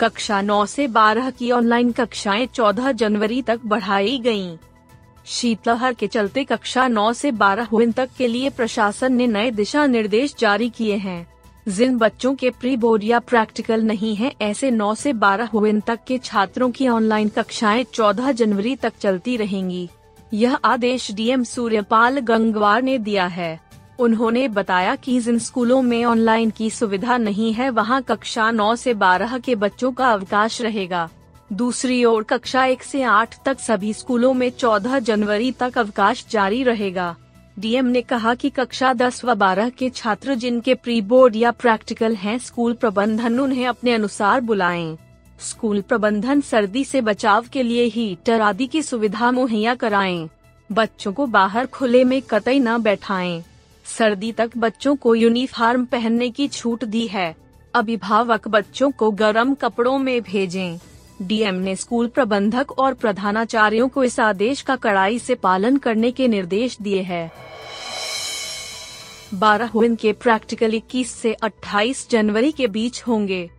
कक्षा 9 से 12 की ऑनलाइन कक्षाएँ 14 जनवरी तक बढ़ाई गई शीतलहर के चलते कक्षा 9 से 12 हुन तक के लिए प्रशासन ने नए दिशा निर्देश जारी किए हैं। जिन बच्चों के प्री बोर्ड या प्रैक्टिकल नहीं है, ऐसे 9 से 12 हुन तक के छात्रों की ऑनलाइन कक्षाएँ 14 जनवरी तक चलती रहेंगी। यह आदेश डीएम सूर्यपाल गंगवार ने दिया है। उन्होंने बताया कि जिन स्कूलों में ऑनलाइन की सुविधा नहीं है, वहाँ कक्षा 9 से 12 के बच्चों का अवकाश रहेगा दूसरी ओर कक्षा 1 से 8 तक सभी स्कूलों में 14 जनवरी तक अवकाश जारी रहेगा डीएम ने कहा कि कक्षा 10 व 12 के छात्र जिनके प्री बोर्ड या प्रैक्टिकल हैं, स्कूल प्रबंधन उन्हें अपने अनुसार बुलाएँ। स्कूल प्रबंधन सर्दी से बचाव के लिए हीटर आदि की सुविधा मुहैया कराएँ। बच्चों को बाहर खुले में कतई न बैठाएँ। सर्दी तक बच्चों को यूनिफॉर्म पहनने की छूट दी है। अभिभावक बच्चों को गर्म कपड़ों में भेजें। डीएम ने स्कूल प्रबंधक और प्रधानाचार्यों को इस आदेश का कड़ाई से पालन करने के निर्देश दिए हैं। बारह के प्रैक्टिकल 21 से 28 जनवरी के बीच होंगे।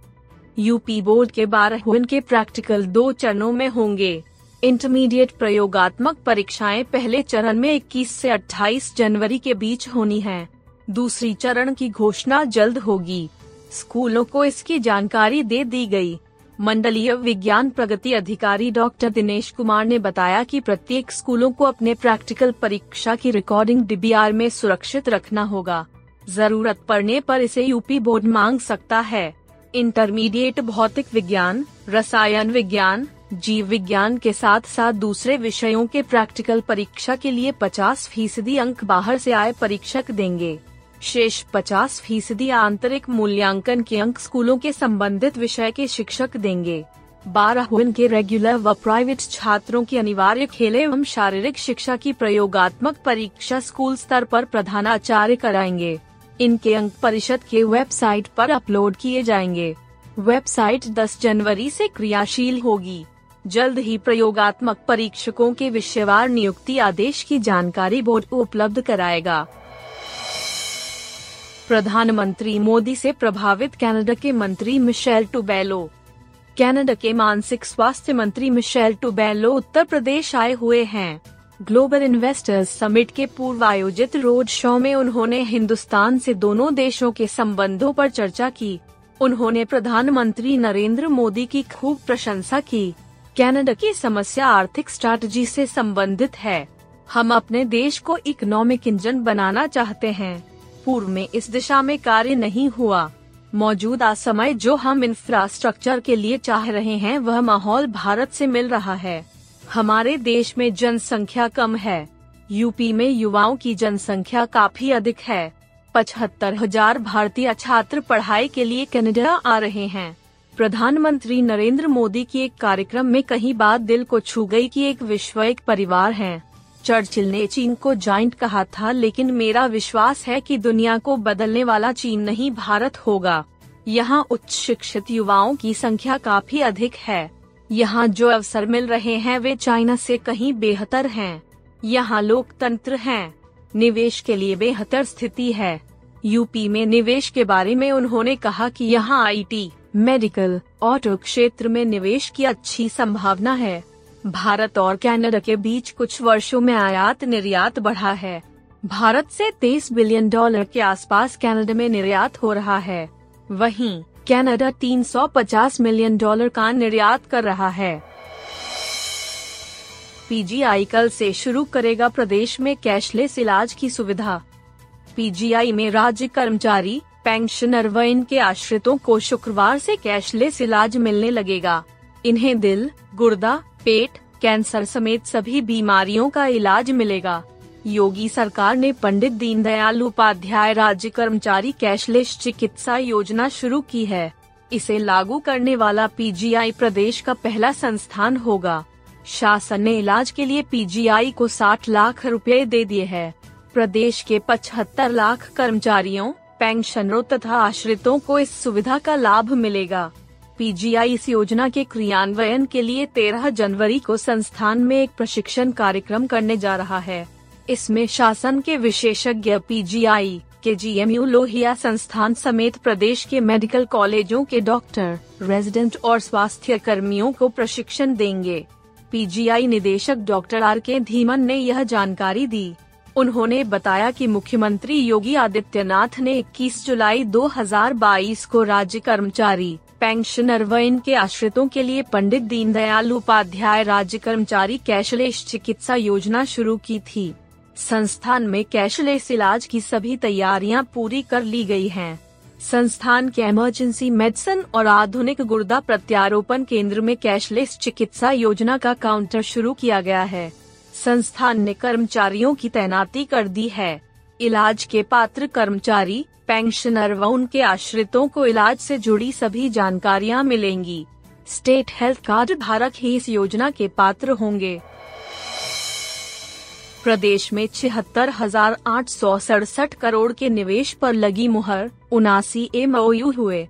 यूपी बोर्ड के बारह हुन के प्रैक्टिकल दो चरणों में होंगे। इंटरमीडिएट प्रयोगात्मक परीक्षाएँ पहले चरण में 21 से 28 जनवरी के बीच होनी है। दूसरी चरण की घोषणा जल्द होगी। स्कूलों को इसकी जानकारी दे दी गई। मंडलीय विज्ञान प्रगति अधिकारी डॉक्टर दिनेश कुमार ने बताया कि प्रत्येक स्कूलों को अपने प्रैक्टिकल परीक्षा की रिकॉर्डिंग डीबीआर में सुरक्षित रखना होगा। ज़रूरत पड़ने पर इसे यूपी बोर्ड मांग सकता है। इंटरमीडिएट भौतिक विज्ञान, रसायन विज्ञान जीव विज्ञान के साथ साथ दूसरे विषयों के प्रैक्टिकल परीक्षा के लिए 50 फ़ीसदी अंक बाहर से आए परीक्षक देंगे। शेष 50 फ़ीसदी आंतरिक मूल्यांकन के अंक स्कूलों के संबंधित विषय के शिक्षक देंगे। बारह के रेगुलर व प्राइवेट छात्रों की अनिवार्य खेल एवं शारीरिक शिक्षा की प्रयोगात्मक परीक्षा स्कूल स्तर पर प्रधानाचार्य कराएँगे। इनके अंक परिषद के वेबसाइट पर अपलोड किए जाएँगे। वेबसाइट 10 जनवरी से क्रियाशील होगी। जल्द ही प्रयोगात्मक परीक्षकों के विषयवार नियुक्ति आदेश की जानकारी बोर्ड उपलब्ध कराएगा। प्रधानमंत्री मोदी से प्रभावित कनाडा के मंत्री मिशेल टुबेलो। कनाडा के मानसिक स्वास्थ्य मंत्री मिशेल टुबेलो उत्तर प्रदेश आए हुए हैं। ग्लोबल इन्वेस्टर्स समिट के पूर्व आयोजित रोड शो में उन्होंने हिंदुस्तान से दोनों देशों के संबंधों पर चर्चा की। उन्होंने प्रधानमंत्री नरेंद्र मोदी की खूब प्रशंसा की। कनाडा की समस्या आर्थिक स्ट्रैटेजी से संबंधित है। हम अपने देश को इकोनॉमिक इंजन बनाना चाहते हैं। पूर्व में इस दिशा में कार्य नहीं हुआ। मौजूदा समय जो हम इंफ्रास्ट्रक्चर के लिए चाह रहे हैं, वह माहौल भारत से मिल रहा है। हमारे देश में जनसंख्या कम है। यूपी में युवाओं की जनसंख्या काफ़ी अधिक है। पचहत्तर हज़ार भारतीय छात्र पढ़ाई के लिए कनाडा आ रहे हैं। प्रधानमंत्री नरेंद्र मोदी की एक कार्यक्रम में कही बात दिल को छू गई कि एक विश्व एक परिवार है। चर्चिल ने चीन को जॉइंट कहा था लेकिन मेरा विश्वास है कि दुनिया को बदलने वाला चीन नहीं भारत होगा। यहाँ उच्च शिक्षित युवाओं की संख्या काफ़ी अधिक है। यहाँ जो अवसर मिल रहे हैं वे चाइना से कहीं बेहतर हैं। यहाँ लोकतंत्र है। निवेश के लिए बेहतर स्थिति है। यूपी में निवेश के बारे में उन्होंने कहा कि यहाँ आईटी, मेडिकल ऑटो क्षेत्र में निवेश की अच्छी संभावना है। भारत और कनाडा के बीच कुछ वर्षों में आयात निर्यात बढ़ा है। भारत से 23 बिलियन डॉलर के आसपास कनाडा में निर्यात हो रहा है। वहीं कनाडा 350 मिलियन डॉलर का निर्यात कर रहा है। पीजीआई कल से शुरू करेगा प्रदेश में कैशलेस इलाज की सुविधा। पीजीआई में राज्य कर्मचारी पेंशनर व इनके आश्रितों को शुक्रवार से कैशलेस इलाज मिलने लगेगा। इन्हें दिल, गुर्दा, पेट, कैंसर समेत सभी बीमारियों का इलाज मिलेगा। योगी सरकार ने पंडित दीनदयाल उपाध्याय राज्य कर्मचारी कैशलेस चिकित्सा योजना शुरू की है। इसे लागू करने वाला पीजीआई प्रदेश का पहला संस्थान होगा। शासन ने इलाज के लिए पीजीआई को 60 लाख रुपए दे दिए हैं। प्रदेश के 75 लाख कर्मचारियों पेंशनरों तथा आश्रितों को इस सुविधा का लाभ मिलेगा। पीजीआई इस योजना के क्रियान्वयन के लिए 13 जनवरी को संस्थान में एक प्रशिक्षण कार्यक्रम करने जा रहा है। इसमें शासन के विशेषज्ञ पीजीआई, के जीएमयू लोहिया संस्थान समेत प्रदेश के मेडिकल कॉलेजों के डॉक्टर, रेजिडेंट और स्वास्थ्य कर्मियों को प्रशिक्षण देंगे। पीजीआई निदेशक डॉक्टर आर के धीमन ने यह जानकारी दी। उन्होंने बताया कि मुख्यमंत्री योगी आदित्यनाथ ने 21 जुलाई 2022 को राज्य कर्मचारी, पेंशनर व इनके आश्रितों के लिए पंडित दीनदयाल उपाध्याय राज्य कर्मचारी कैशलेस चिकित्सा योजना शुरू की थी संस्थान में कैशलेस इलाज की सभी तैयारियाँ पूरी कर ली गई हैं। संस्थान के इमरजेंसी मेडिसिन और आधुनिक गुर्दा प्रत्यारोपण केंद्र में कैशलेस चिकित्सा योजना का काउंटर शुरू किया गया है संस्थान ने कर्मचारियों की तैनाती कर दी है। इलाज के पात्र कर्मचारी पेंशनर व उनके आश्रितों को इलाज से जुड़ी सभी जानकारियाँ मिलेंगी। स्टेट हेल्थ कार्ड धारक ही इस योजना के पात्र होंगे। प्रदेश में छिहत्तर हज़ार आठ सौ सड़सठ करोड़ के निवेश पर लगी मुहर, उनासी एम हुए।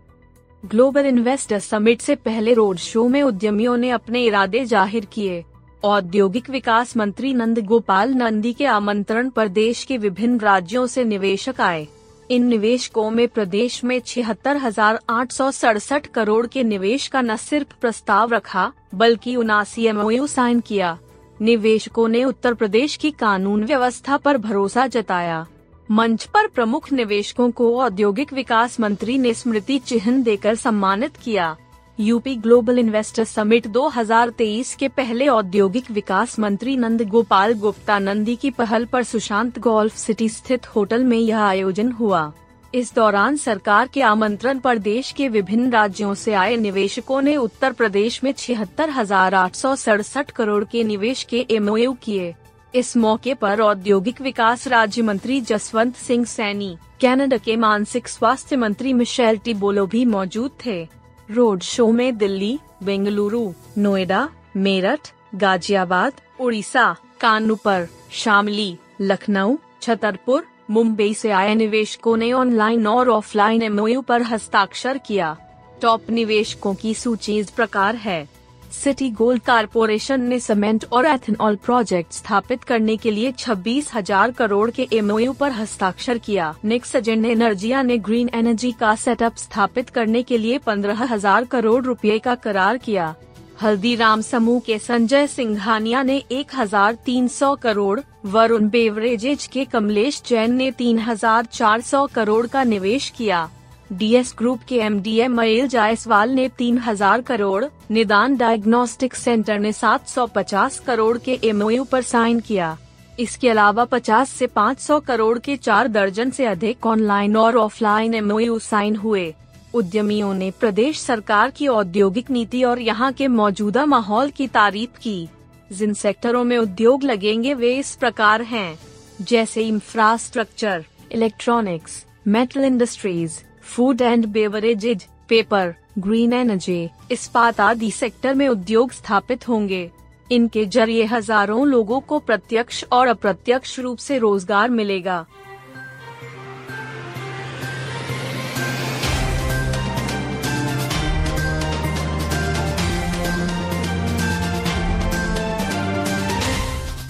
ग्लोबल इन्वेस्टर समिट से पहले रोड शो में उद्यमियों ने अपने इरादे ज़ाहिर किए। औद्योगिक विकास मंत्री नंद गोपाल नंदी के आमंत्रण पर देश के विभिन्न राज्यों से निवेशक आए। इन निवेशकों में प्रदेश में छिहत्तर हज़ार आठ सौ सड़सठ करोड़ के निवेश का न सिर्फ़ प्रस्ताव रखा, बल्कि उनासी एमओयू साइन किया। निवेशकों ने उत्तर प्रदेश की कानून व्यवस्था पर भरोसा जताया। मंच पर प्रमुख निवेशकों को औद्योगिक विकास मंत्री ने स्मृति चिन्ह देकर सम्मानित किया। यूपी ग्लोबल इन्वेस्टर समिट 2023 के पहले औद्योगिक विकास मंत्री नंद गोपाल गुप्ता नंदी की पहल पर सुशांत गोल्फ सिटी स्थित होटल में यह आयोजन हुआ। इस दौरान सरकार के आमंत्रण पर देश के विभिन्न राज्यों से आए निवेशकों ने उत्तर प्रदेश में छिहत्तर हज़ार आठ सौ सड़सठ करोड़ के निवेश के एमओयू किए। इस मौके पर औद्योगिक विकास राज्य मंत्री जसवंत सिंह सैनी, कनाडा के मानसिक स्वास्थ्य मंत्री मिशेल टिबोलो भी मौजूद थे। रोड शो में दिल्ली, बेंगलुरु, नोएडा, मेरठ, गाजियाबाद, उड़ीसा, कानपुर, शामली, लखनऊ, छतरपुर, मुंबई से आए निवेशकों ने ऑनलाइन और ऑफलाइन एमओयू पर हस्ताक्षर किया। टॉप निवेशकों की सूची इस प्रकार है। सिटी गोल्ड कारपोरेशन ने सीमेंट और एथेनॉल प्रोजेक्ट स्थापित करने के लिए छब्बीस हज़ार करोड़ के एमओयू पर हस्ताक्षर किया। नेक्सजेंड एनर्जिया ने ग्रीन एनर्जी का सेटअप स्थापित करने के लिए पंद्रह हज़ार करोड़ रुपए का करार किया। हल्दीराम समूह के संजय सिंघानिया ने 1,300 करोड़ वरुण बेवरेजेज के कमलेश जैन ने 3,400 करोड़ का निवेश किया। डीएस ग्रुप के M D M L Jaiswal ने 3000 करोड़ निदान डायग्नोस्टिक सेंटर ने 750 करोड़ के एमओयू पर साइन किया। इसके अलावा 50 से 500 करोड़ के चार दर्जन से अधिक ऑनलाइन और ऑफलाइन एमओयू साइन हुए। उद्यमियों ने प्रदेश सरकार की औद्योगिक नीति और यहाँ के मौजूदा माहौल की तारीफ़ की। जिन सेक्टरों में उद्योग लगेंगे वे इस प्रकार हैं, जैसे infrastructure, electronics, metal industries food and beverages paper green energy इस्पात आदि सेक्टर में उद्योग स्थापित होंगे। इनके ज़रिए हज़ारों लोगों को प्रत्यक्ष और अप्रत्यक्ष रूप से रोज़गार मिलेगा।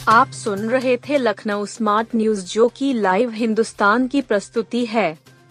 आप सुन रहे थे लखनऊ स्मार्ट न्यूज़, जो की लाइव हिंदुस्तान की प्रस्तुति है।